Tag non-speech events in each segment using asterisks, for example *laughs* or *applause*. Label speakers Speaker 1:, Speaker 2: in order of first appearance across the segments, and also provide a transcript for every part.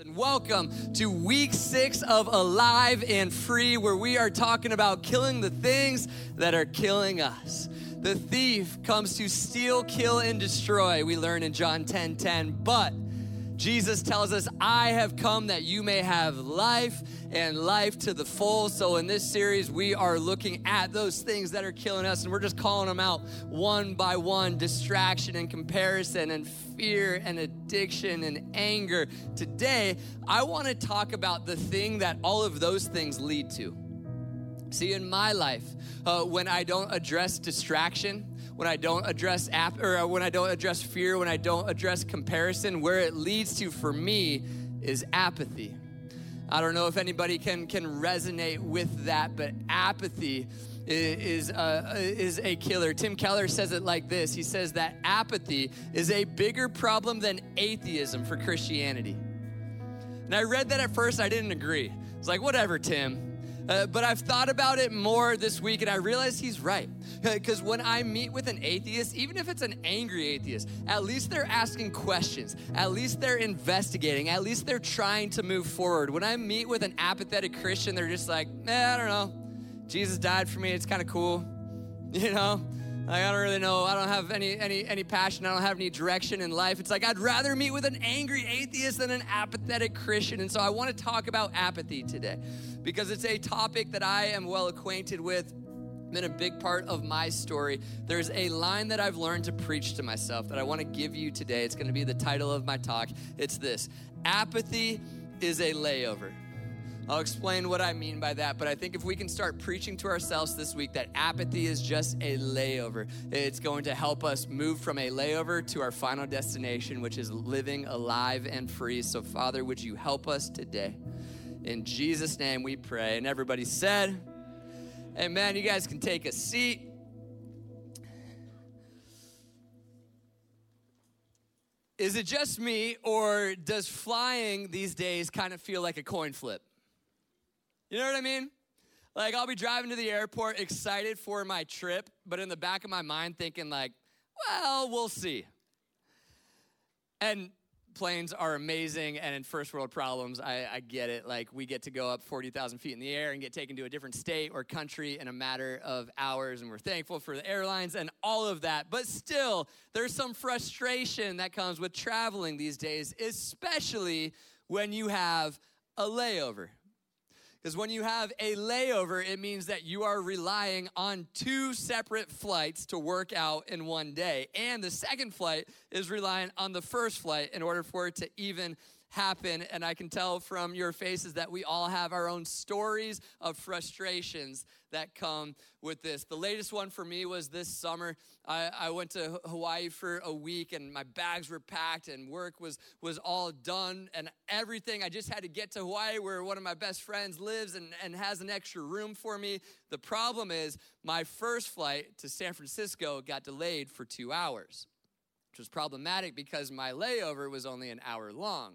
Speaker 1: And welcome to week six of Alive and Free, where we are talking about killing the things that are killing us. The thief comes to steal, kill, and destroy, we learn in John 10 10. But Jesus tells us, I have come that you may have life and life to the full. So, in this series, we are looking at those things that are killing us, and we're just calling them out one by one distraction and comparison and fear and addiction and anger. Today, I want to talk about the thing that all of those things lead to. See, in my life, uh, when I don't address distraction, when I don't address ap- or uh, when I don't address fear, when I don't address comparison, where it leads to for me is apathy. I don't know if anybody can can resonate with that, but apathy is uh, is a killer. Tim Keller says it like this. He says that apathy is a bigger problem than atheism for Christianity. And I read that at first, I didn't agree. It's like, whatever, Tim. Uh, but I've thought about it more this week and I realize he's right. *laughs* Because when I meet with an atheist, even if it's an angry atheist, at least they're asking questions. At least they're investigating. At least they're trying to move forward. When I meet with an apathetic Christian, they're just like, eh, I don't know. Jesus died for me. It's kind of cool. *laughs* You know? Like, I don't really know. I don't have any any any passion. I don't have any direction in life. It's like I'd rather meet with an angry atheist than an apathetic Christian. And so I want to talk about apathy today because it's a topic that I am well acquainted with been a big part of my story. There's a line that I've learned to preach to myself that I want to give you today. It's going to be the title of my talk. It's this Apathy is a layover. I'll explain what I mean by that, but I think if we can start preaching to ourselves this week that apathy is just a layover, it's going to help us move from a layover to our final destination, which is living alive and free. So, Father, would you help us today? In Jesus' name we pray. And everybody said, Amen. You guys can take a seat. Is it just me, or does flying these days kind of feel like a coin flip? You know what I mean? Like, I'll be driving to the airport excited for my trip, but in the back of my mind thinking, like, well, we'll see. And planes are amazing and in first world problems I, I, get it. Like we get to go up 40000 feet in the air and get taken to a different state or country in a matter of hours and we're thankful for the airlines and all of that. But still there's some frustration that comes with traveling these days especially when you have a layover because when you have a layover, it means that you are relying on two separate flights to work out in one day. And the second flight is relying on the first flight in order for it to even happen. And I can tell from your faces that we all have our own stories of frustrations that come with this. The latest one for me was this summer. I, I went to Hawaii for a week and my bags were packed and work was, was all done and everything. I just had to get to Hawaii where one of my best friends lives and, and has an extra room for me. The problem is, my first flight to San Francisco got delayed for two hours, which was problematic because my layover was only an hour long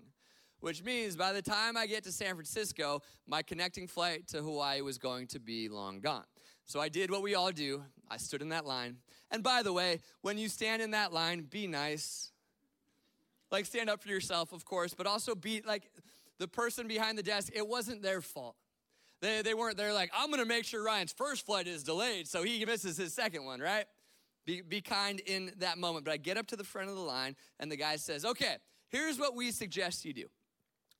Speaker 1: which means by the time I get to San Francisco, my connecting flight to Hawaii was going to be long gone. So I did what we all do. I stood in that line. And by the way, when you stand in that line, be nice. Like stand up for yourself, of course, but also be like the person behind the desk, it wasn't their fault. They, they weren't, they're like, I'm gonna make sure Ryan's first flight is delayed so he misses his second one, right? Be, be kind in that moment. But I get up to the front of the line and the guy says, Okay, here's what we suggest you do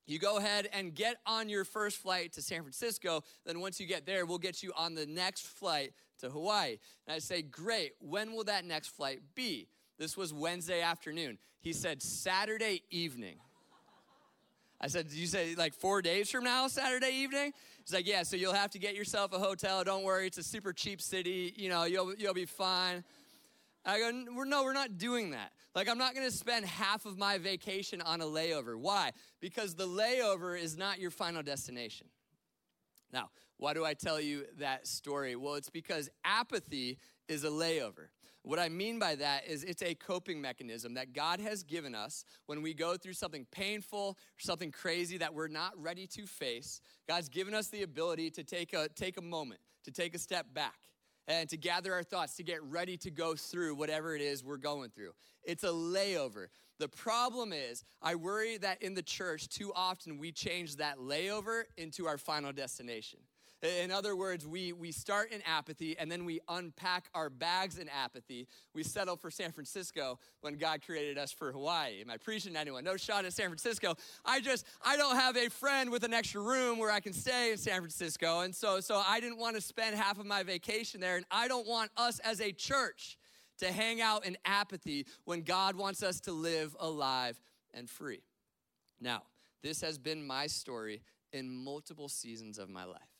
Speaker 1: you go ahead and get on your first flight to San Francisco. Then, once you get there, we'll get you on the next flight to Hawaii. And I say, Great, when will that next flight be? This was Wednesday afternoon. He said, Saturday evening. I said, Did you say like four days from now, Saturday evening? He's like, Yeah, so you'll have to get yourself a hotel. Don't worry, it's a super cheap city. You know, you'll, you'll be fine. I go, no, we're not doing that. Like, I'm not gonna spend half of my vacation on a layover. Why? Because the layover is not your final destination. Now, why do I tell you that story? Well, it's because apathy is a layover. What I mean by that is it's a coping mechanism that God has given us when we go through something painful something crazy that we're not ready to face. God's given us the ability to take a, take a moment, to take a step back and to gather our thoughts, to get ready to go through whatever it is we're going through. It's a layover. The problem is, I worry that in the church, too often we change that layover into our final destination. In other words, we, we start in apathy and then we unpack our bags in apathy. We settle for San Francisco when God created us for Hawaii. Am I preaching to anyone? No shot at San Francisco. I just, I don't have a friend with an extra room where I can stay in San Francisco. And so, so I didn't want to spend half of my vacation there. And I don't want us as a church to hang out in apathy when God wants us to live alive and free. Now, this has been my story in multiple seasons of my life.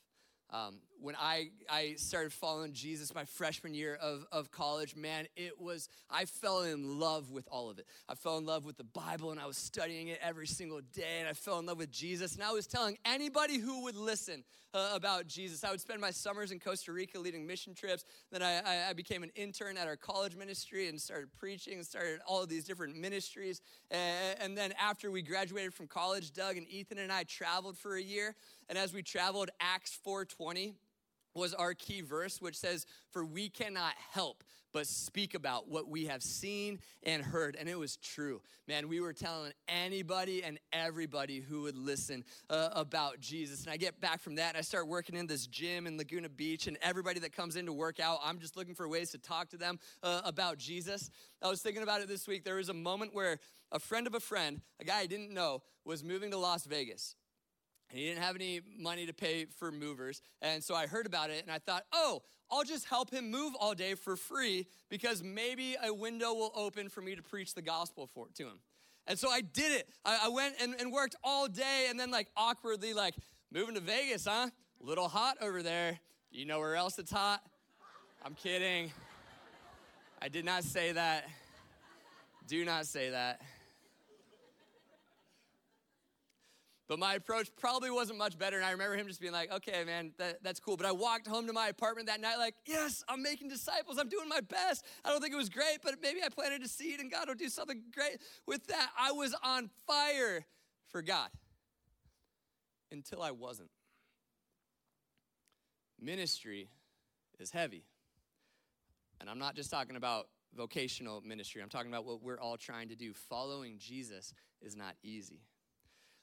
Speaker 1: Um, when I, I started following Jesus my freshman year of, of college, man, it was, I fell in love with all of it. I fell in love with the Bible and I was studying it every single day and I fell in love with Jesus. And I was telling anybody who would listen uh, about Jesus. I would spend my summers in Costa Rica leading mission trips. Then I, I, became an intern at our college ministry and started preaching and started all of these different ministries. And, and then after we graduated from college, Doug and Ethan and I traveled for a year. And as we traveled, Acts 420 was our key verse, which says, For we cannot help but speak about what we have seen and heard. And it was true. Man, we were telling anybody and everybody who would listen uh, about Jesus. And I get back from that and I start working in this gym in Laguna Beach. And everybody that comes in to work out, I'm just looking for ways to talk to them uh, about Jesus. I was thinking about it this week. There was a moment where a friend of a friend, a guy I didn't know, was moving to Las Vegas. And he didn't have any money to pay for movers. And so I heard about it and I thought, oh, I'll just help him move all day for free because maybe a window will open for me to preach the gospel for, to him. And so I did it. I, I went and, and worked all day and then, like, awkwardly, like, moving to Vegas, huh? Little hot over there. Do you know where else it's hot? I'm kidding. I did not say that. Do not say that. But my approach probably wasn't much better. And I remember him just being like, okay, man, that, that's cool. But I walked home to my apartment that night, like, yes, I'm making disciples. I'm doing my best. I don't think it was great, but maybe I planted a seed and God will do something great with that. I was on fire for God until I wasn't. Ministry is heavy. And I'm not just talking about vocational ministry, I'm talking about what we're all trying to do. Following Jesus is not easy.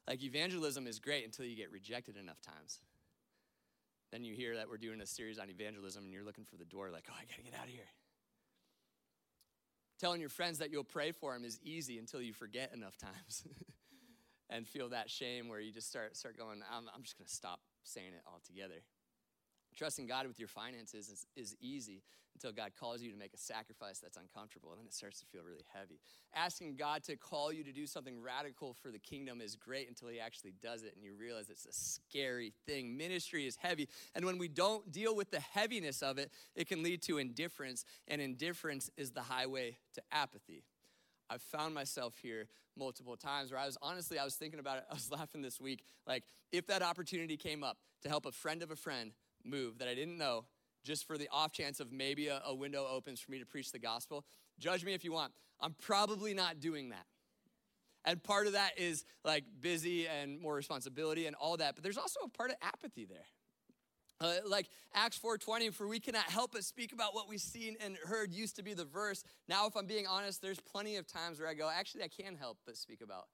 Speaker 1: Like evangelism is great until you get rejected enough times. Then you hear that we're doing a series on evangelism and you're looking for the door, like, oh, I gotta get out of here. Telling your friends that you'll pray for them is easy until you forget enough times *laughs* and feel that shame where you just start, start going, I'm, I'm just gonna stop saying it altogether. Trusting God with your finances is, is easy until God calls you to make a sacrifice that's uncomfortable, and then it starts to feel really heavy. Asking God to call you to do something radical for the kingdom is great until He actually does it, and you realize it's a scary thing. Ministry is heavy, and when we don't deal with the heaviness of it, it can lead to indifference, and indifference is the highway to apathy. I've found myself here multiple times where I was honestly, I was thinking about it. *laughs* I was laughing this week. Like, if that opportunity came up to help a friend of a friend move that I didn't know, just for the off chance of maybe a, a window opens for me to preach the gospel. Judge me if you want. I'm probably not doing that. And part of that is like busy and more responsibility and all that, but there's also a part of apathy there. Uh, like Acts 4:20, for we cannot help but speak about what we've seen and heard used to be the verse. Now, if I'm being honest, there's plenty of times where I go, actually, I can help but speak about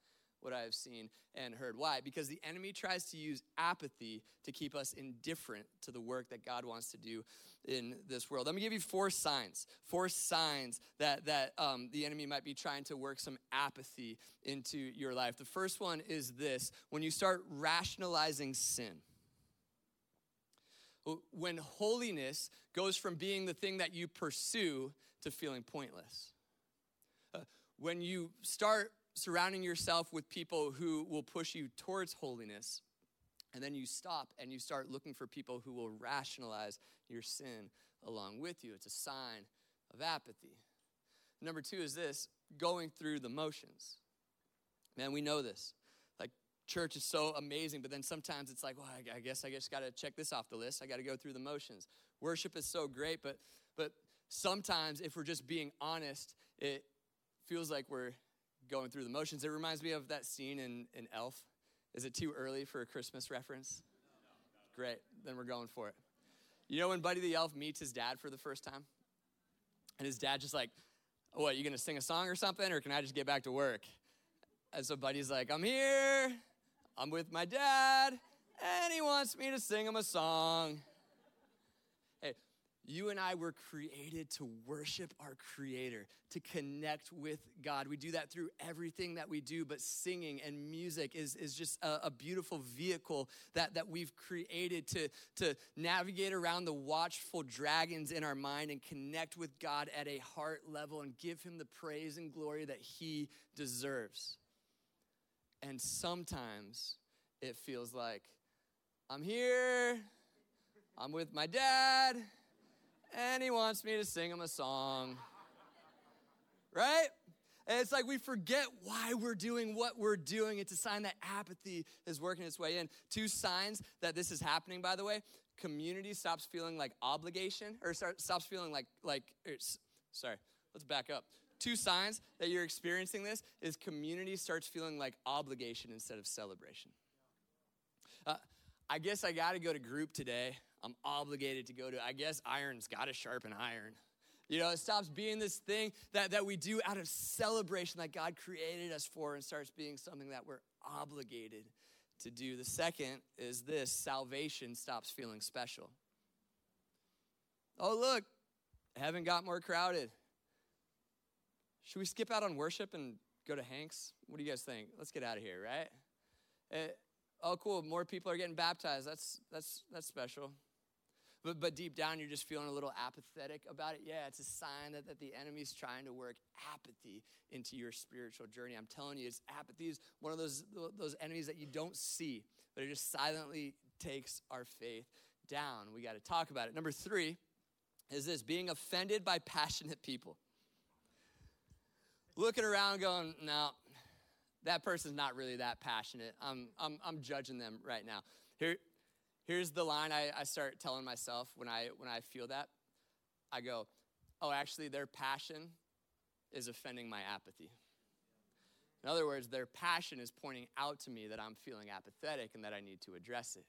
Speaker 1: what I have seen and heard. Why? Because the enemy tries to use apathy to keep us indifferent to the work that God wants to do in this world. Let me give you four signs, four signs that, that um, the enemy might be trying to work some apathy into your life. The first one is this when you start rationalizing sin. When holiness goes from being the thing that you pursue to feeling pointless. Uh, when you start surrounding yourself with people who will push you towards holiness. And then you stop and you start looking for people who will rationalize your sin along with you. It's a sign of apathy. Number two is this going through the motions. Man, we know this. Like, church is so amazing, but then sometimes it's like, well, I guess I just got to check this off the list. I got to go through the motions. Worship is so great, but but sometimes if we're just being honest, it feels like we're going through the motions. It reminds me of that scene in, in Elf. Is it too early for a Christmas reference? Great, then we're going for it. You know when Buddy the Elf meets his dad for the first time? And his dad just like, what, you gonna sing a song or something, or can I just get back to work? And so Buddy's like, I'm here, I'm with my dad, and he wants me to sing him a song. You and I were created to worship our Creator, to connect with God. We do that through everything that we do, but singing and music is, is just a, a, beautiful vehicle that, that we've created to, to navigate around the watchful dragons in our mind and connect with God at a heart level and give Him the praise and glory that He deserves. And sometimes it feels like, I'm here, I'm with my dad and he wants me to sing him a song. Right? And it's like we forget why we're doing what we're doing. It's a sign that apathy is working its way in. Two signs that this is happening, by the way community stops feeling like obligation, or stops feeling like, like er, sorry, let's back up. Two signs that you're experiencing this is community starts feeling like obligation instead of celebration. Uh, I guess I got to go to group today. I'm obligated to go to. I guess iron's got to sharpen iron. You know, it stops being this thing that, that we do out of celebration that God created us for and starts being something that we're obligated to do. The second is this salvation stops feeling special. Oh, look, heaven got more crowded. Should we skip out on worship and go to Hanks? What do you guys think? Let's get out of here, right? Uh, oh, cool. More people are getting baptized. That's that's that's special. But, but deep down, you're just feeling a little apathetic about it. Yeah, it's a sign that, that the enemy's trying to work apathy into your spiritual journey. I'm telling you, it's apathy is one of those, those enemies that you don't see, but it just silently takes our faith down. We got to talk about it. Number three is this being offended by passionate people. Looking around going, no, that person's not really that passionate. I'm, I'm, I'm judging them right now. Here, Here's the line I, I start telling myself when I, when I feel that. I go, oh, actually, their passion is offending my apathy. In other words, their passion is pointing out to me that I'm feeling apathetic and that I need to address it.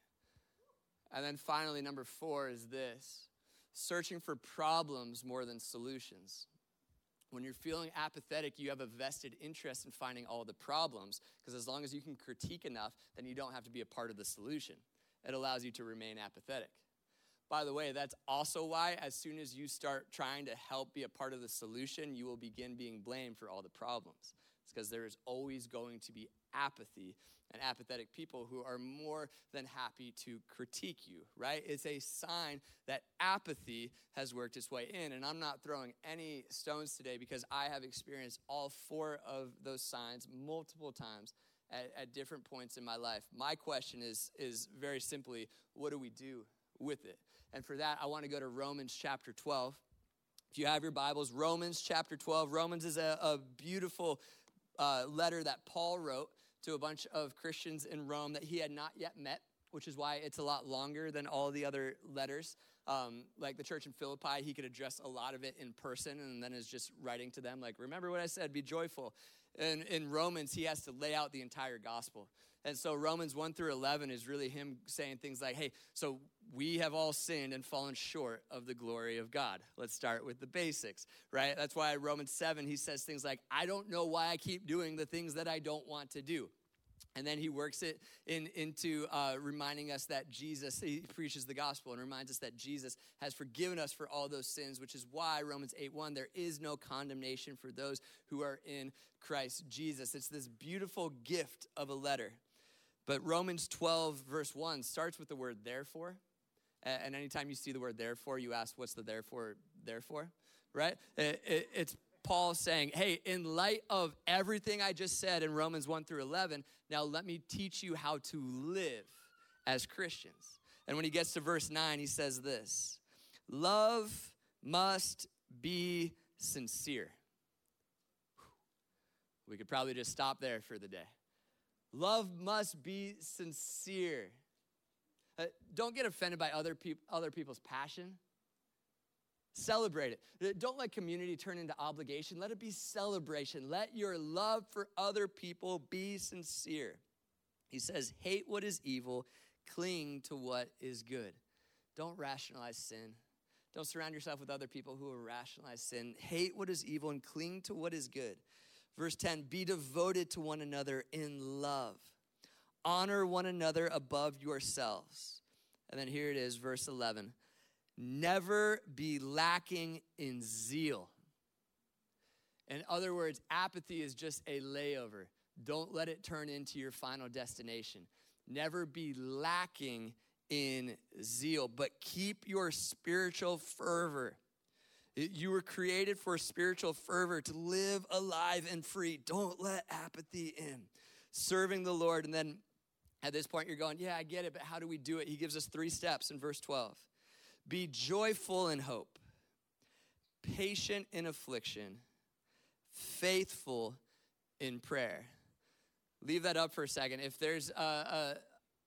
Speaker 1: And then finally, number four is this searching for problems more than solutions. When you're feeling apathetic, you have a vested interest in finding all the problems, because as long as you can critique enough, then you don't have to be a part of the solution it allows you to remain apathetic. By the way, that's also why, as soon as you start trying to help be a part of the solution, you will begin being blamed for all the problems. It's because there is always going to be apathy and apathetic people who are more than happy to critique you, right? It's a sign that apathy has worked its way in. And I'm not throwing any stones today because I have experienced all four of those signs multiple times at, at different points in my life. My question is, is very simply, what do we do with it? And for that, I want to go to Romans chapter 12. If you have your Bibles, Romans chapter 12. Romans is a, a beautiful uh, letter that Paul wrote to a bunch of Christians in Rome that he had not yet met, which is why it's a lot longer than all the other letters. Um, like the church in Philippi, he could address a lot of it in person and then is just writing to them, like, remember what I said, be joyful in, in Romans, he has to lay out the entire gospel. And so Romans 1 through 11 is really him saying things like, hey, so we have all sinned and fallen short of the glory of God. Let's start with the basics, right? That's why Romans 7, he says things like, I don't know why I keep doing the things that I don't want to do. And then he works it in, into uh, reminding us that Jesus, he preaches the gospel and reminds us that Jesus has forgiven us for all those sins, which is why Romans 8 1, there is no condemnation for those who are in Christ Jesus. It's this beautiful gift of a letter. But Romans 12, verse 1, starts with the word therefore. And anytime you see the word therefore, you ask, what's the therefore, therefore? Right? It, it, it's Paul saying, hey, in light of everything I just said in Romans 1 through 11, now let me teach you how to live as Christians. And when he gets to verse 9, he says this Love must be sincere. We could probably just stop there for the day. Love must be sincere. Uh, don't get offended by other, peop- other people's passion. Celebrate it. Don't let community turn into obligation. Let it be celebration. Let your love for other people be sincere. He says, hate what is evil, cling to what is good. Don't rationalize sin. Don't surround yourself with other people who will rationalize sin. Hate what is evil and cling to what is good. Verse 10 Be devoted to one another in love. Honor one another above yourselves. And then here it is, verse 11 Never be lacking in zeal. In other words, apathy is just a layover. Don't let it turn into your final destination. Never be lacking in zeal, but keep your spiritual fervor. You were created for spiritual fervor, to live alive and free. Don't let apathy in. Serving the Lord. And then at this point, you're going, Yeah, I get it, but how do we do it? He gives us three steps in verse 12 Be joyful in hope, patient in affliction, faithful in prayer. Leave that up for a second. If there's a, a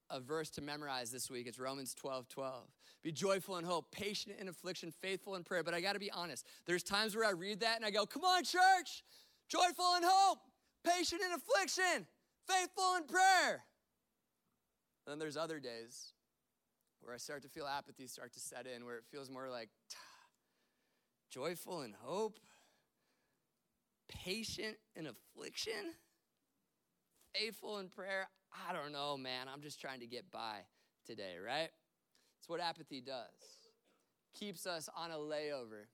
Speaker 1: a verse to memorize this week. It's Romans 12 12. Be joyful in hope, patient in affliction, faithful in prayer. But I got to be honest, there's times where I read that and I go, Come on, church, joyful in hope, patient in affliction, faithful in prayer. Then there's other days where I start to feel apathy start to set in, where it feels more like joyful in hope, patient in affliction, faithful in prayer. I don't know, man. I'm just trying to get by today, right? It's what apathy does. Keeps us on a layover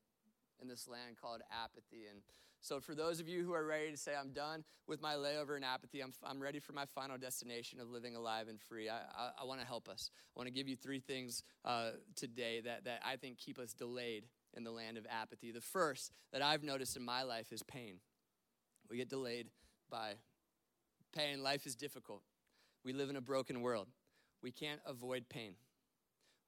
Speaker 1: in this land called apathy. And so, for those of you who are ready to say, I'm done with my layover and apathy, I'm, I'm ready for my final destination of living alive and free, I, I, I want to help us. I want to give you three things uh, today that, that I think keep us delayed in the land of apathy. The first that I've noticed in my life is pain. We get delayed by pain. Life is difficult. We live in a broken world. We can't avoid pain.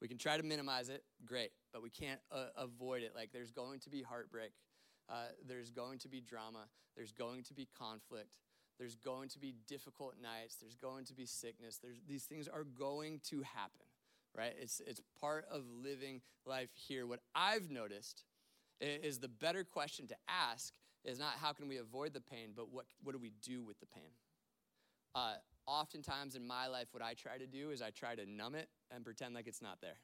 Speaker 1: We can try to minimize it, great, but we can't uh, avoid it. Like there's going to be heartbreak, uh, there's going to be drama, there's going to be conflict, there's going to be difficult nights, there's going to be sickness. There's, these things are going to happen, right? It's, it's part of living life here. What I've noticed is the better question to ask is not how can we avoid the pain, but what, what do we do with the pain? Uh, oftentimes in my life, what I try to do is I try to numb it and pretend like it's not there.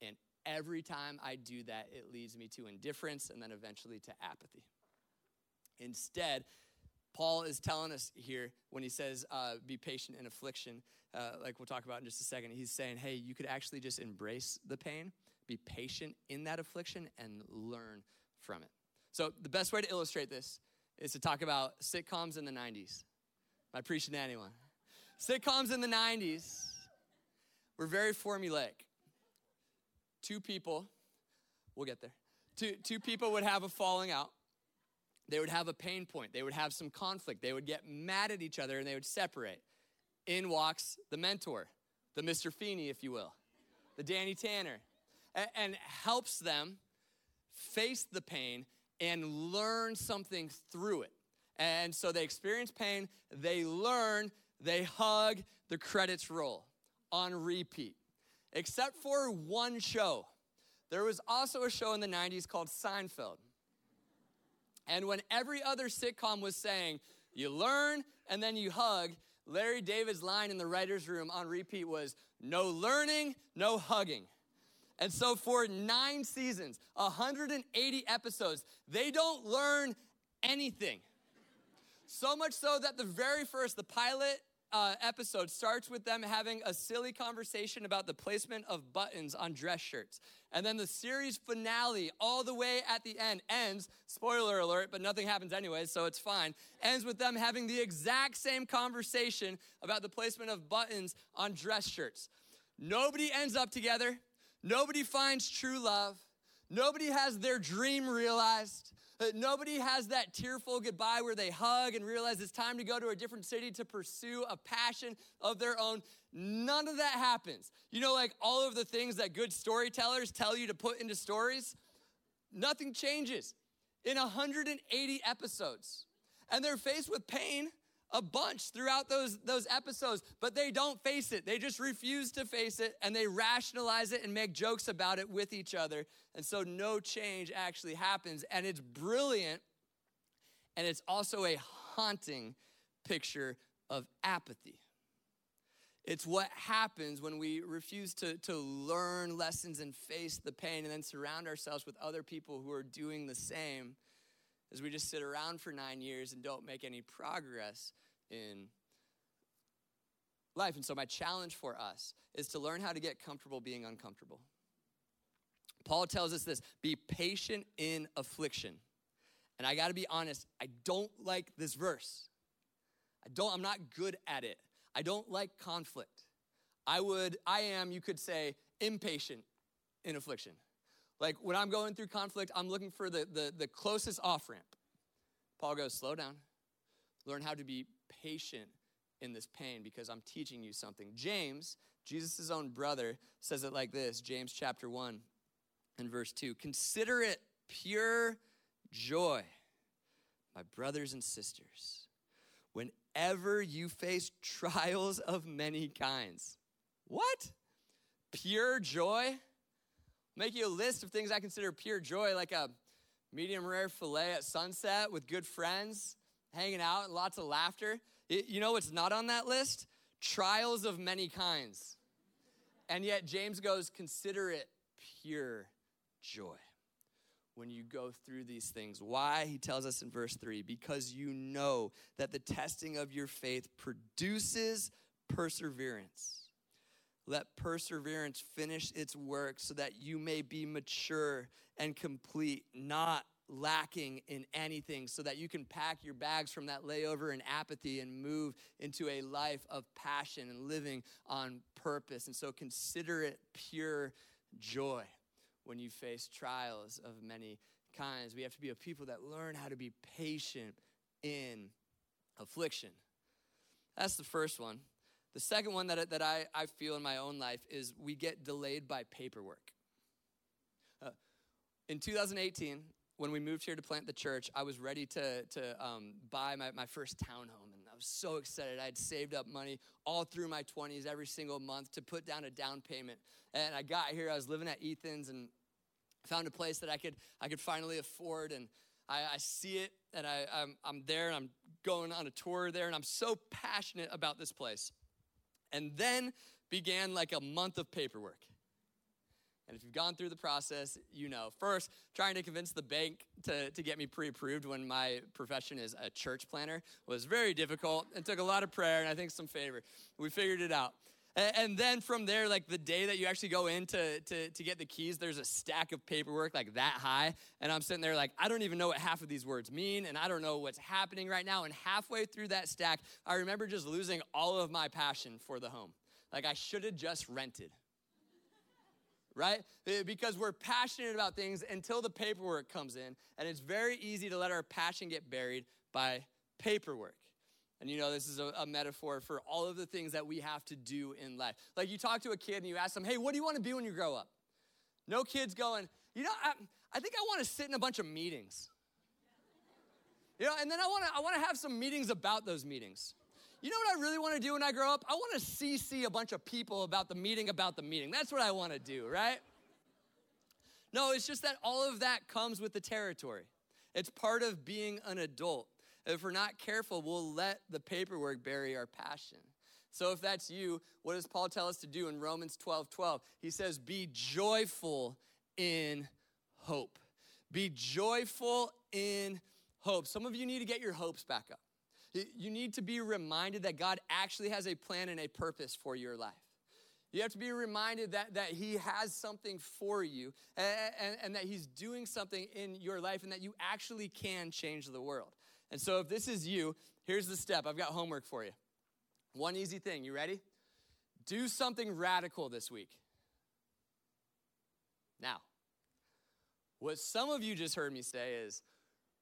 Speaker 1: And every time I do that, it leads me to indifference and then eventually to apathy. Instead, Paul is telling us here when he says, uh, be patient in affliction, uh, like we'll talk about in just a second, he's saying, hey, you could actually just embrace the pain, be patient in that affliction, and learn from it. So, the best way to illustrate this is to talk about sitcoms in the 90s. Am I preaching to anyone? Sitcoms in the 90s were very formulaic. Two people, we'll get there. Two, two people would have a falling out. They would have a pain point. They would have some conflict. They would get mad at each other and they would separate. In walks the mentor, the Mr. Feeney, if you will, the Danny Tanner, and, and helps them face the pain and learn something through it. And so they experience pain, they learn, they hug, the credits roll on repeat. Except for one show. There was also a show in the 90s called Seinfeld. And when every other sitcom was saying, you learn and then you hug, Larry David's line in the writer's room on repeat was, no learning, no hugging. And so for nine seasons, 180 episodes, they don't learn anything. So much so that the very first, the pilot uh, episode starts with them having a silly conversation about the placement of buttons on dress shirts. And then the series finale, all the way at the end, ends, spoiler alert, but nothing happens anyway, so it's fine, ends with them having the exact same conversation about the placement of buttons on dress shirts. Nobody ends up together, nobody finds true love, nobody has their dream realized. Uh, nobody has that tearful goodbye where they hug and realize it's time to go to a different city to pursue a passion of their own. None of that happens. You know, like all of the things that good storytellers tell you to put into stories, nothing changes in 180 episodes. And they're faced with pain a bunch throughout those, those episodes, but they don't face it. They just refuse to face it and they rationalize it and make jokes about it with each other. And so no change actually happens. And it's brilliant. And it's also a haunting picture of apathy. It's what happens when we refuse to, to learn lessons and face the pain and then surround ourselves with other people who are doing the same as we just sit around for nine years and don't make any progress in life. And so, my challenge for us is to learn how to get comfortable being uncomfortable. Paul tells us this be patient in affliction. And I gotta be honest, I don't like this verse. I don't, I'm not good at it. I don't like conflict. I would, I am, you could say, impatient in affliction. Like when I'm going through conflict, I'm looking for the, the, the closest off ramp. Paul goes, slow down. Learn how to be patient in this pain because I'm teaching you something. James, Jesus' own brother, says it like this James chapter 1 and verse 2 Consider it pure joy, my brothers and sisters, whenever you face trials of many kinds. What? Pure joy? Make you a list of things I consider pure joy, like a medium rare filet at sunset with good friends, hanging out, and lots of laughter. You know what's not on that list? Trials of many kinds. And yet, James goes, consider it pure joy when you go through these things. Why? He tells us in verse 3 because you know that the testing of your faith produces perseverance. Let perseverance finish its work so that you may be mature and complete, not lacking in anything, so that you can pack your bags from that layover and apathy and move into a life of passion and living on purpose. And so consider it pure joy when you face trials of many kinds. We have to be a people that learn how to be patient in affliction. That's the first one. The second one that, that I, I feel in my own life is we get delayed by paperwork. Uh, in 2018, when we moved here to plant the church, I was ready to, to um, buy my, my first townhome. And I was so excited. I had saved up money all through my 20s every single month to put down a down payment. And I got here, I was living at Ethan's and found a place that I could, I could finally afford. And I, I see it and I, I'm, I'm there and I'm going on a tour there and I'm so passionate about this place. And then began like a month of paperwork. And if you've gone through the process, you know. First, trying to convince the bank to, to get me pre approved when my profession is a church planner was very difficult and took a lot of prayer and I think some favor. We figured it out. And then from there, like the day that you actually go in to, to, to get the keys, there's a stack of paperwork like that high. And I'm sitting there like, I don't even know what half of these words mean. And I don't know what's happening right now. And halfway through that stack, I remember just losing all of my passion for the home. Like I should have just rented. Right? Eh, because we're passionate about things until the paperwork comes in. And it's very easy to let our passion get buried by paperwork. And you know, this is a, a, metaphor for all of the things that we have to do in life. Like you talk to a kid and you ask them, hey, what do you want to be when you grow up? No kid's going, you know, I, I think I want to sit in a bunch of meetings. You know, and then I want to I want to have some meetings about those meetings. You know what I really want to do when I grow up? I want to CC a bunch of people about the meeting about the meeting. That's what I want to do, right? No, it's just that all of that comes with the territory. It's part of being an adult. If we're not careful, we'll let the paperwork bury our passion. So if that's you, what does Paul tell us to do in Romans 12 12? He says, Be joyful in hope. Be joyful in hope. Some of you need to get your hopes back up. You need to be reminded that God actually has a plan and a purpose for your life. You have to be reminded that, that He has something for you and, and, and that He's doing something in your life and that you actually can change the world. And so, if this is you, here's the step. I've got homework for you. One easy thing. You ready? Do something radical this week. Now, what some of you just heard me say is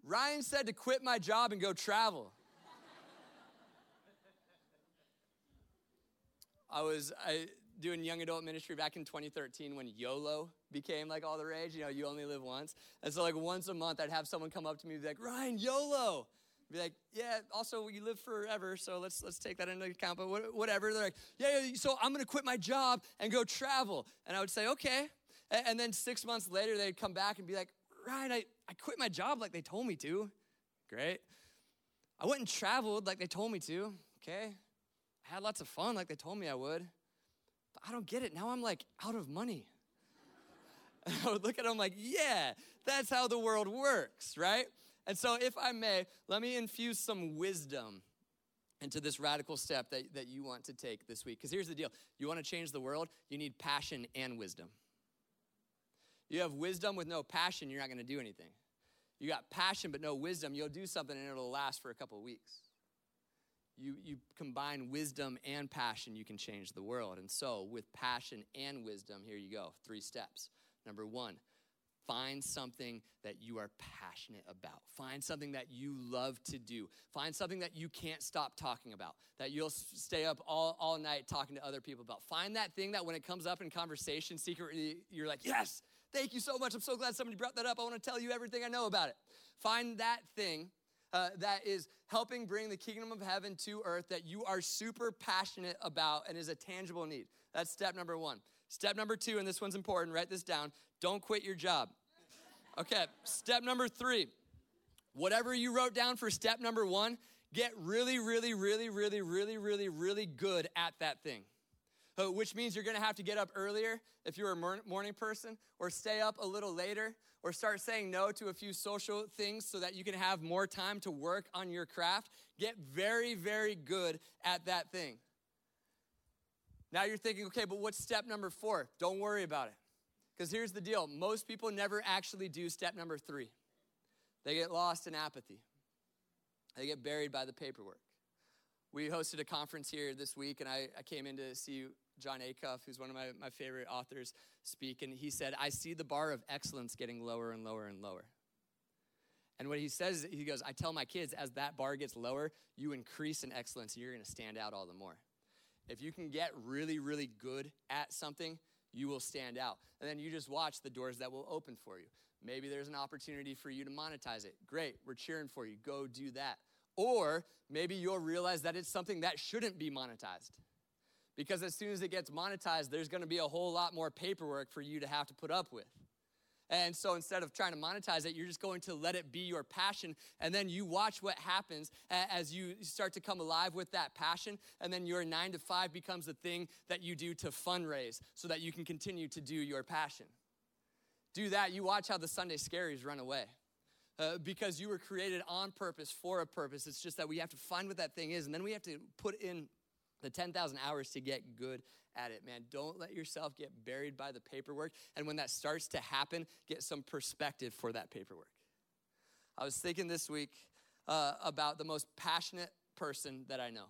Speaker 1: Ryan said to quit my job and go travel. *laughs* I was I, doing young adult ministry back in 2013 when YOLO became like all the rage. You know, you only live once. And so, like, once a month, I'd have someone come up to me and be like, Ryan, YOLO be like, yeah, also you live forever, so let's let's take that into account. But whatever. They're like, yeah, yeah so I'm gonna quit my job and go travel. And I would say, okay. And then six months later, they'd come back and be like, right, I, I quit my job like they told me to. Great. I went and traveled like they told me to. Okay. I had lots of fun like they told me I would. But I don't get it. Now I'm like out of money. *laughs* And I would look at them like, yeah, that's how the world works, right? And so, if I may, let me infuse some wisdom into this radical step that, that you want to take this week. Because here's the deal you want to change the world, you need passion and wisdom. You have wisdom with no passion, you're not going to do anything. You got passion but no wisdom, you'll do something and it'll last for a couple of weeks you, you combine wisdom and passion, you can change the world. And so, with passion and wisdom, here you go three steps. Number one, find something that you are passionate about. Find something that you love to do. Find something that you can't stop talking about, that you'll stay up all, all night talking to other people about. Find that thing that when it comes up in conversation, secretly, you're like, yes, thank you so much. I'm so glad somebody brought that up. I want to tell you everything I know about it. Find that thing uh, that is helping bring the kingdom of heaven to earth that you are super passionate about and is a tangible need. That's step number one. Step number two, and this one's important, write this down don't quit your job. Okay, step number three whatever you wrote down for step number one, get really, really, really, really, really, really, really good at that thing. Uh, which means you're gonna have to get up earlier if you're a morning person, or stay up a little later, or start saying no to a few social things so that you can have more time to work on your craft. Get very, very good at that thing. Now you're thinking, okay, but what's step number four? Don't worry about it. Because here's the deal most people never actually do step number three, they get lost in apathy, they get buried by the paperwork. We hosted a conference here this week, and I, I came in to see Jon Acuff, who's one of my, my favorite authors, speak, and he said, I see the bar of excellence getting lower and lower and lower. And what he says, he goes, I tell my kids, as that bar gets lower, you increase in excellence, and you're gonna stand out all the more. If you can get really, really good at something, you will stand out. And then you just watch the doors that will open for you. Maybe there's an opportunity for you to monetize it. Great, we're cheering for you. Go do that. Or maybe you'll realize that it's something that shouldn't be monetized. Because as soon as it gets monetized, there's gonna be a whole lot more paperwork for you to have to put up with. And so instead of trying to monetize it, you're just going to let it be your passion. And then you watch what happens as you start to come alive with that passion. And then your nine to five becomes the thing that you do to fundraise so that you can continue to do your passion. Do that, you watch how the Sunday scaries run away. Uh, because you were created on purpose for a purpose. It's just that we have to find what that thing is, and then we have to put in the 10,000 hours to get good at it, man. Don't let yourself get buried by the paperwork. And when that starts to happen, get some perspective for that paperwork. I was thinking this week uh, about the most passionate person that I know.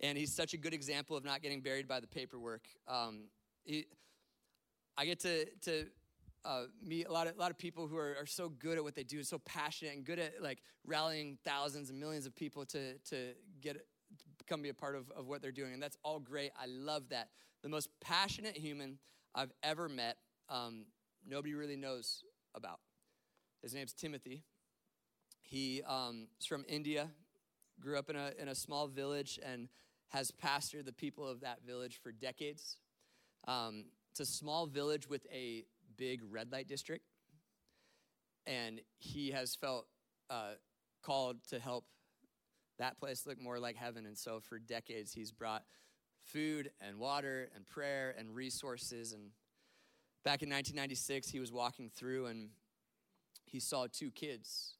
Speaker 1: And he's such a good example of not getting buried by the paperwork. Um, he, I get to, to uh, meet a lot of, a lot of people who are, are so good at what they do, so passionate and good at like rallying thousands and millions of people to, to get come be a part of, of what they're doing. And that's all great. I love that. The most passionate human I've ever met, um, nobody really knows about. His name's Timothy. He um, from India, grew up in a, in a small village, and has pastored the people of that village for decades. Um, it's a small village with a big red light district, and he has felt uh, called to help that place looked more like heaven. And so for decades, he's brought food and water and prayer and resources. And back in 1996, he was walking through and he saw two kids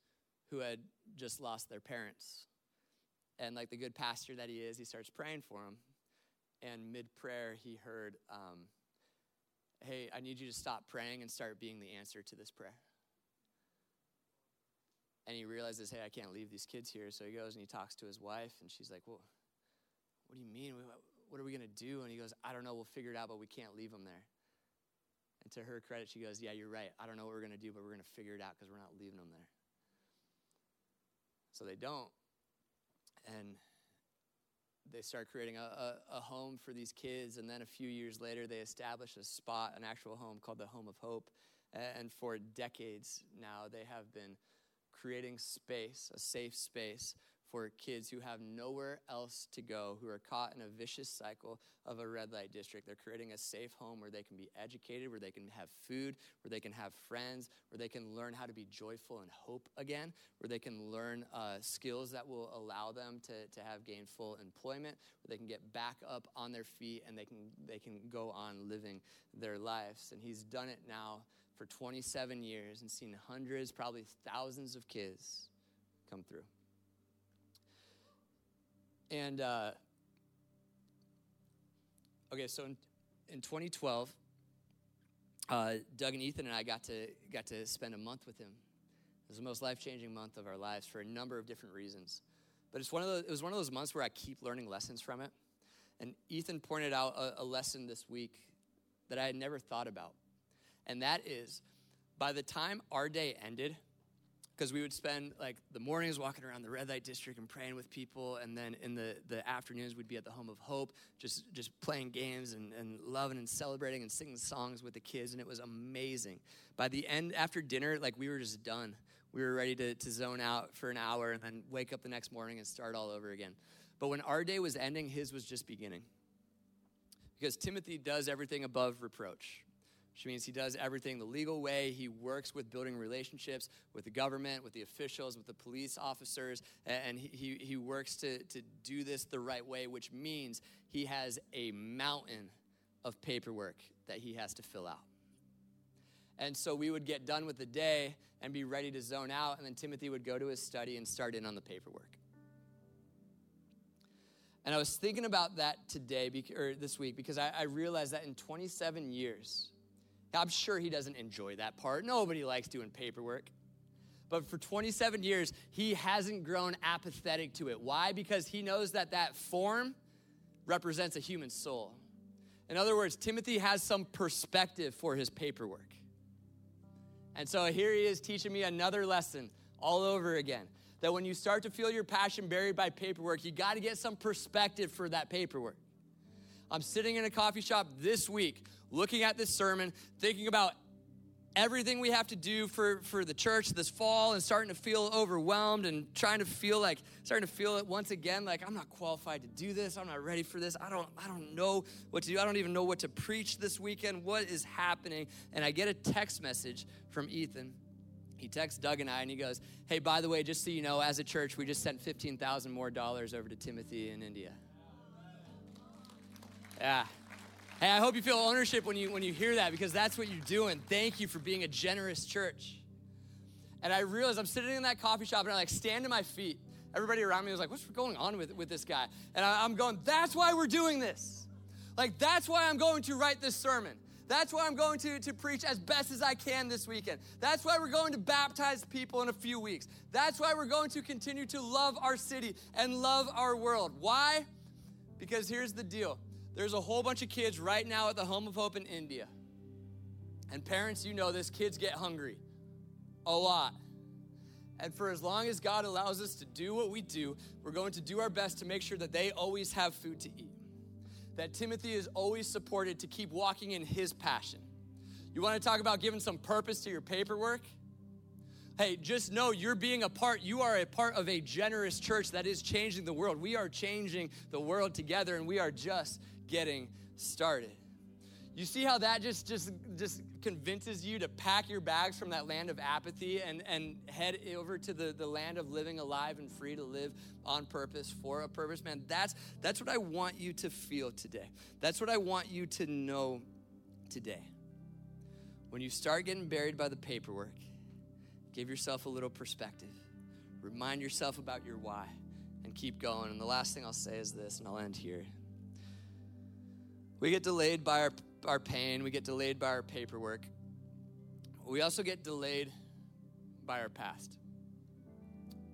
Speaker 1: who had just lost their parents. And like the good pastor that he is, he starts praying for them. And mid prayer, he heard, um, Hey, I need you to stop praying and start being the answer to this prayer and he realizes, hey, I can't leave these kids here. So he goes and he talks to his wife, and she's like, well, what do you mean? What are we going to do? And he goes, I don't know. We'll figure it out, but we can't leave them there. And to her credit, she goes, Yeah, you're right. I don't know what we're going to do, but we're going to figure it out because we're not leaving them there. So they don't. And they start creating a, a, a, home for these kids. And then a few years later, they establish a spot, an actual home called the Home of Hope. And for decades now, they have been creating space, a safe space for kids who have nowhere else to go, who are caught in a vicious cycle of a red light district. They're creating a safe home where they can be educated, where they can have food, where they can have friends, where they can learn how to be joyful and hope again, where they can learn uh, skills that will allow them to, to have gainful employment, where they can get back up on their feet and they can, they can go on living their lives. And he's done it now for 27 years and seen hundreds, probably thousands of kids come through. And uh, okay, so in, in 2012, uh, Doug and Ethan and I got to got to spend a month with him. It was the most life changing month of our lives for a number of different reasons. But it's one of the, it was one of those months where I keep learning lessons from it. And Ethan pointed out a, a lesson this week that I had never thought about. And that is by the time our day ended, because we would spend like the mornings walking around the red light district and praying with people and then in the, the afternoons we'd be at the home of hope just just playing games and, and loving and celebrating and singing songs with the kids and it was amazing. By the end after dinner like we were just done. We were ready to, to zone out for an hour and then wake up the next morning and start all over again. But when our day was ending his was just beginning. Because timothy does everything above reproach which means he does everything the legal way. He works with building relationships with the government, with the officials, with the police officers, and he, he, works to, to do this the right way, which means he has a mountain of paperwork that he has to fill out. And so we would get done with the day and be ready to zone out, and then Timothy would go to his study and start in on the paperwork. And I was thinking about that today, or this week, because I, I realized that in 27 years, I'm sure he doesn't enjoy that part. Nobody likes doing paperwork. But for 27 years, he hasn't grown apathetic to it. Why? Because he knows that that form represents a human soul. In other words, Timothy has some perspective for his paperwork. And so here he is teaching me another lesson all over again. That when you start to feel your passion buried by paperwork, you got to get some perspective for that paperwork. I'm sitting in a coffee shop this week looking at this sermon, thinking about everything we have to do for, for the church this fall and starting to feel overwhelmed and trying to feel like starting to feel it once again like i'm not qualified to do this. I'm not ready for this. I don't i don't know what to do. I don't even know what to preach this weekend. What is happening? And i get a text message from ethan. He texts doug and i and he goes hey by the way just so you know as a church we just sent 15000 more dollars over to timothy in india. Yeah Hey, I hope you feel ownership when you when you hear that because that's what you're doing. Thank you for being a generous church. And I realized I'm sitting in that coffee shop and I like stand to my feet. Everybody around me was like, "What's going on with with this guy?" And I, I'm going, "That's why we're doing this. Like that's why I'm going to write this sermon." That's why I'm going to, to preach as best as I can this weekend. That's why we're going to baptize people in a few weeks. That's why we're going to continue to love our city and love our world. Why? Because here's the deal there's a whole bunch of kids right now at the Home of Hope in India. And parents, you know this, kids get hungry a lot. And for as long as God allows us to do what we do, we're going to do our best to make sure that they always have food to eat. That Timothy is always supported to keep walking in his passion. You want to talk about giving some purpose to your paperwork? Hey, just know you're being a part, you are a part of a generous church that is changing the world. We are changing the world together, and we are just getting started. You see how that just just just convinces you to pack your bags from that land of apathy and, and head over to the, the land of living alive and free to live on purpose for a purpose, man. That's that's what I want you to feel today. That's what I want you to know today. When you start getting buried by the paperwork, give yourself a little perspective. Remind yourself about your why and keep going. And the last thing I'll say is this, and I'll end here. We get delayed by our, our pain, we get delayed by our paperwork. We also get delayed by our past.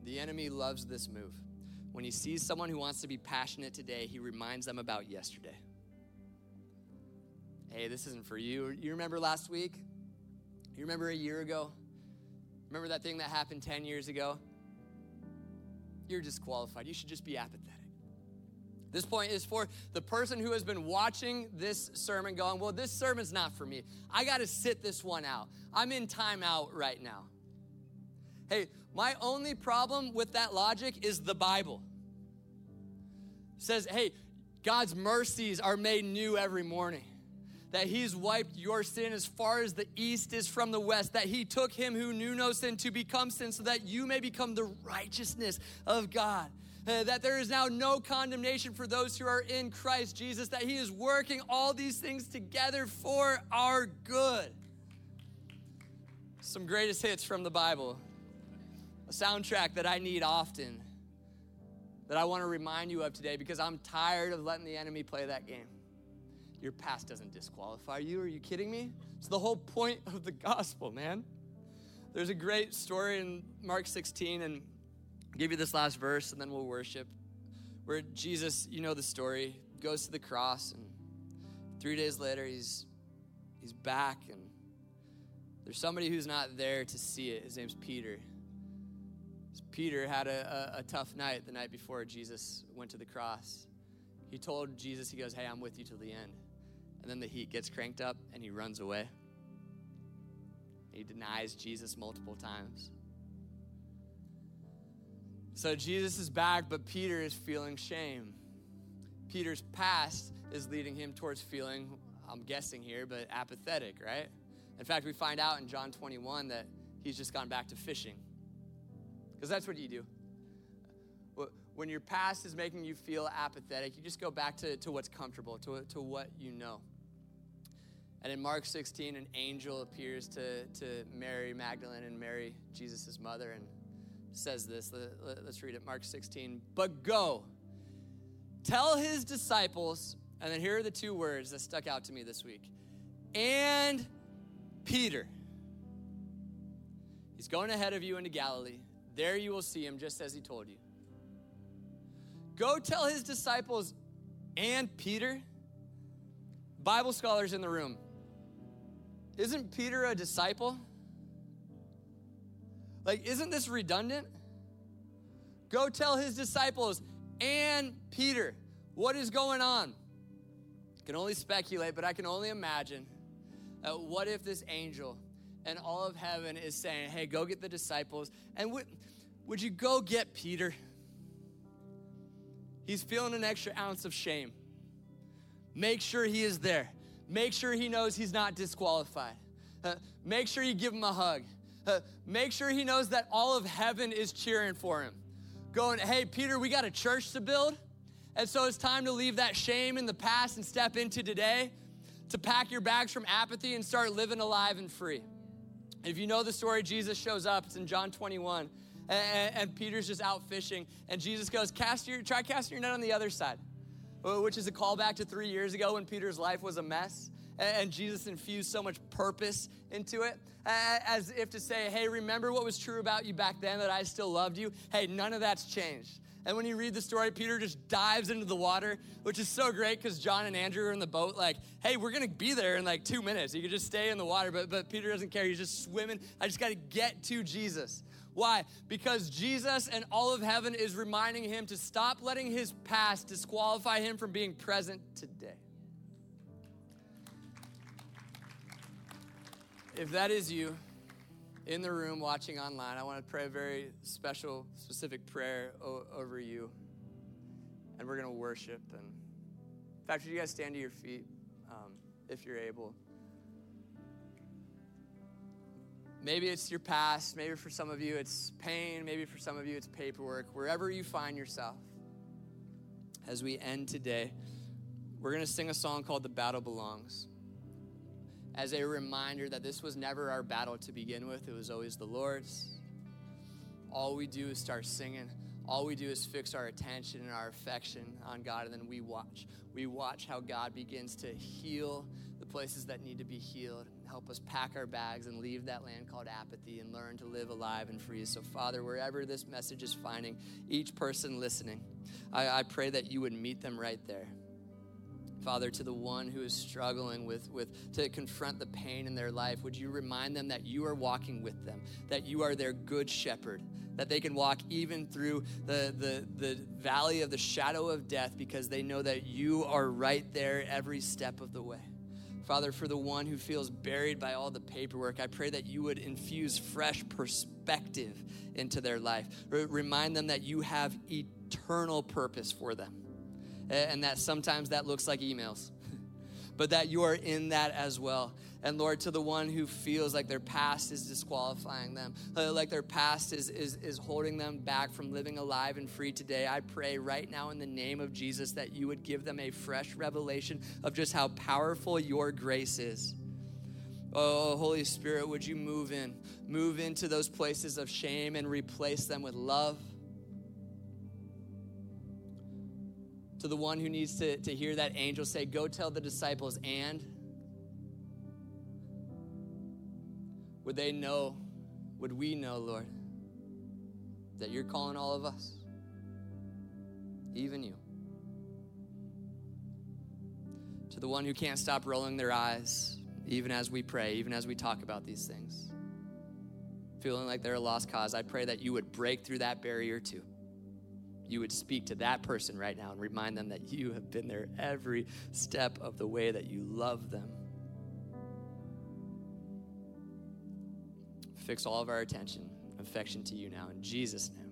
Speaker 1: The enemy loves this move. When he sees someone who wants to be passionate today, he reminds them about yesterday. Hey, this isn't for you. You remember last week? You remember a year ago? Remember that thing that happened 10 years ago? You're disqualified. You should just be apathetic. This point is for the person who has been watching this sermon going, Well, this sermon's not for me. I got to sit this one out. I'm in timeout right now. Hey, my only problem with that logic is the Bible. It says, hey, God's mercies are made new every morning. That he's wiped your sin as far as the east is from the west. That he took him who knew no sin to become sin so that you may become the righteousness of God. Uh, that there is now no condemnation for those who are in Christ Jesus, that He is working all these things together for our good. Some greatest hits from the Bible, a soundtrack that I need often, that I want to remind you of today because I'm tired of letting the enemy play that game. Your past doesn't disqualify you. Are you kidding me? It's the whole point of the gospel, man. There's a great story in Mark 16, and I'll give you this last verse and then we'll worship. Where Jesus, you know the story, goes to the cross and three days later he's he's back and there's somebody who's not there to see it. His name's Peter. Peter had a, a, a tough night the night before Jesus went to the cross. He told Jesus, he goes, Hey, I'm with you till the end. And then the heat gets cranked up and he runs away. He denies Jesus multiple times. So Jesus is back, but Peter is feeling shame. Peter's past is leading him towards feeling, I'm guessing here, but apathetic, right? In fact, we find out in John 21 that he's just gone back to fishing. Because that's what you do. When your past is making you feel apathetic, you just go back to, to what's comfortable, to, to what you know. And in Mark 16, an angel appears to, to Mary Magdalene and Mary, Jesus' mother, and says this. Let's read it. Mark 16. But go, tell his disciples, and then here are the two words that stuck out to me this week and Peter. He's going ahead of you into Galilee. There you will see him just as he told you. Go tell his disciples and Peter. Bible scholars in the room. Isn't Peter a disciple? Like, isn't this redundant? Go tell his disciples and Peter what is going on. I can only speculate, but I can only imagine. Uh, what if this angel and all of heaven is saying, hey, go get the disciples? And would, would you go get Peter? He's feeling an extra ounce of shame. Make sure he is there. Make sure he knows he's not disqualified. Uh, make sure you give him a hug. Uh, make sure he knows that all of heaven is cheering for him. Going, hey, Peter, we got a church to build. And so it's time to leave that shame in the past and step into today to pack your bags from apathy and start living alive and free. If you know the story, Jesus shows up. It's in John 21. And, and Peter's just out fishing. And Jesus goes, cast your, try casting your net on the other side, which is a callback to three years ago when Peter's life was a mess and Jesus infused so much purpose into it, as if to say, hey, remember what was true about you back then that I still loved you? Hey, none of that's changed. And when you read the story, Peter just dives into the water, which is so great because John and Andrew are in the boat, like, hey, we're gonna be there in like two minutes. You can just stay in the water, but, but Peter doesn't care. He's just swimming. I just gotta get to Jesus. Why? Because Jesus and all of heaven is reminding him to stop letting his past disqualify him from being present today. If that is you in the room watching online, I want to pray a very special, specific prayer o- over you. And we're going to worship. And in fact, would you guys stand to your feet um, if you're able? Maybe it's your past. Maybe for some of you it's pain. Maybe for some of you it's paperwork. Wherever you find yourself, as we end today, we're going to sing a song called The Battle Belongs as a reminder that this was never our battle to begin with, it was always the Lord's. All we do is start singing. All we do is fix our attention and our affection on God, and then we watch. We watch how God begins to heal the places that need to be healed, help us pack our bags and leave that land called apathy and learn to live alive and free. So, Father, wherever this message is finding each person listening, I, I pray that you would meet them right there. Father, to the one who is struggling with, with to confront the pain in their life, would you remind them that you are walking with them, that you are their good shepherd, that they can walk even through the, the, the valley of the shadow of death because they know that you are right there every step of the way. Father, for the one who feels buried by all the paperwork, I pray that you would infuse fresh perspective into their life. Remind them that you have eternal purpose for them. And that sometimes that looks like emails, *laughs* but that you are in that as well. And Lord, to the one who feels like their past is disqualifying them, uh, like their past is, is, is holding them back from living alive and free today, I pray right now in the name of Jesus that you would give them a fresh revelation of just how powerful your grace is. Oh, Holy Spirit, would you move in? Move into those places of shame and replace them with love. To the one who needs to, to hear that angel say, Go tell the disciples, and Would they know, would we know, Lord, that you're calling all of us, even you? To the one who can't stop rolling their eyes, even as we pray, even as we talk about these things, feeling like they're a lost cause, I pray that you would break through that barrier too. You would speak to that person right now and remind them that you have been there every step of the way, that you love them. fix all of our attention, affection to you now. In Jesus' name.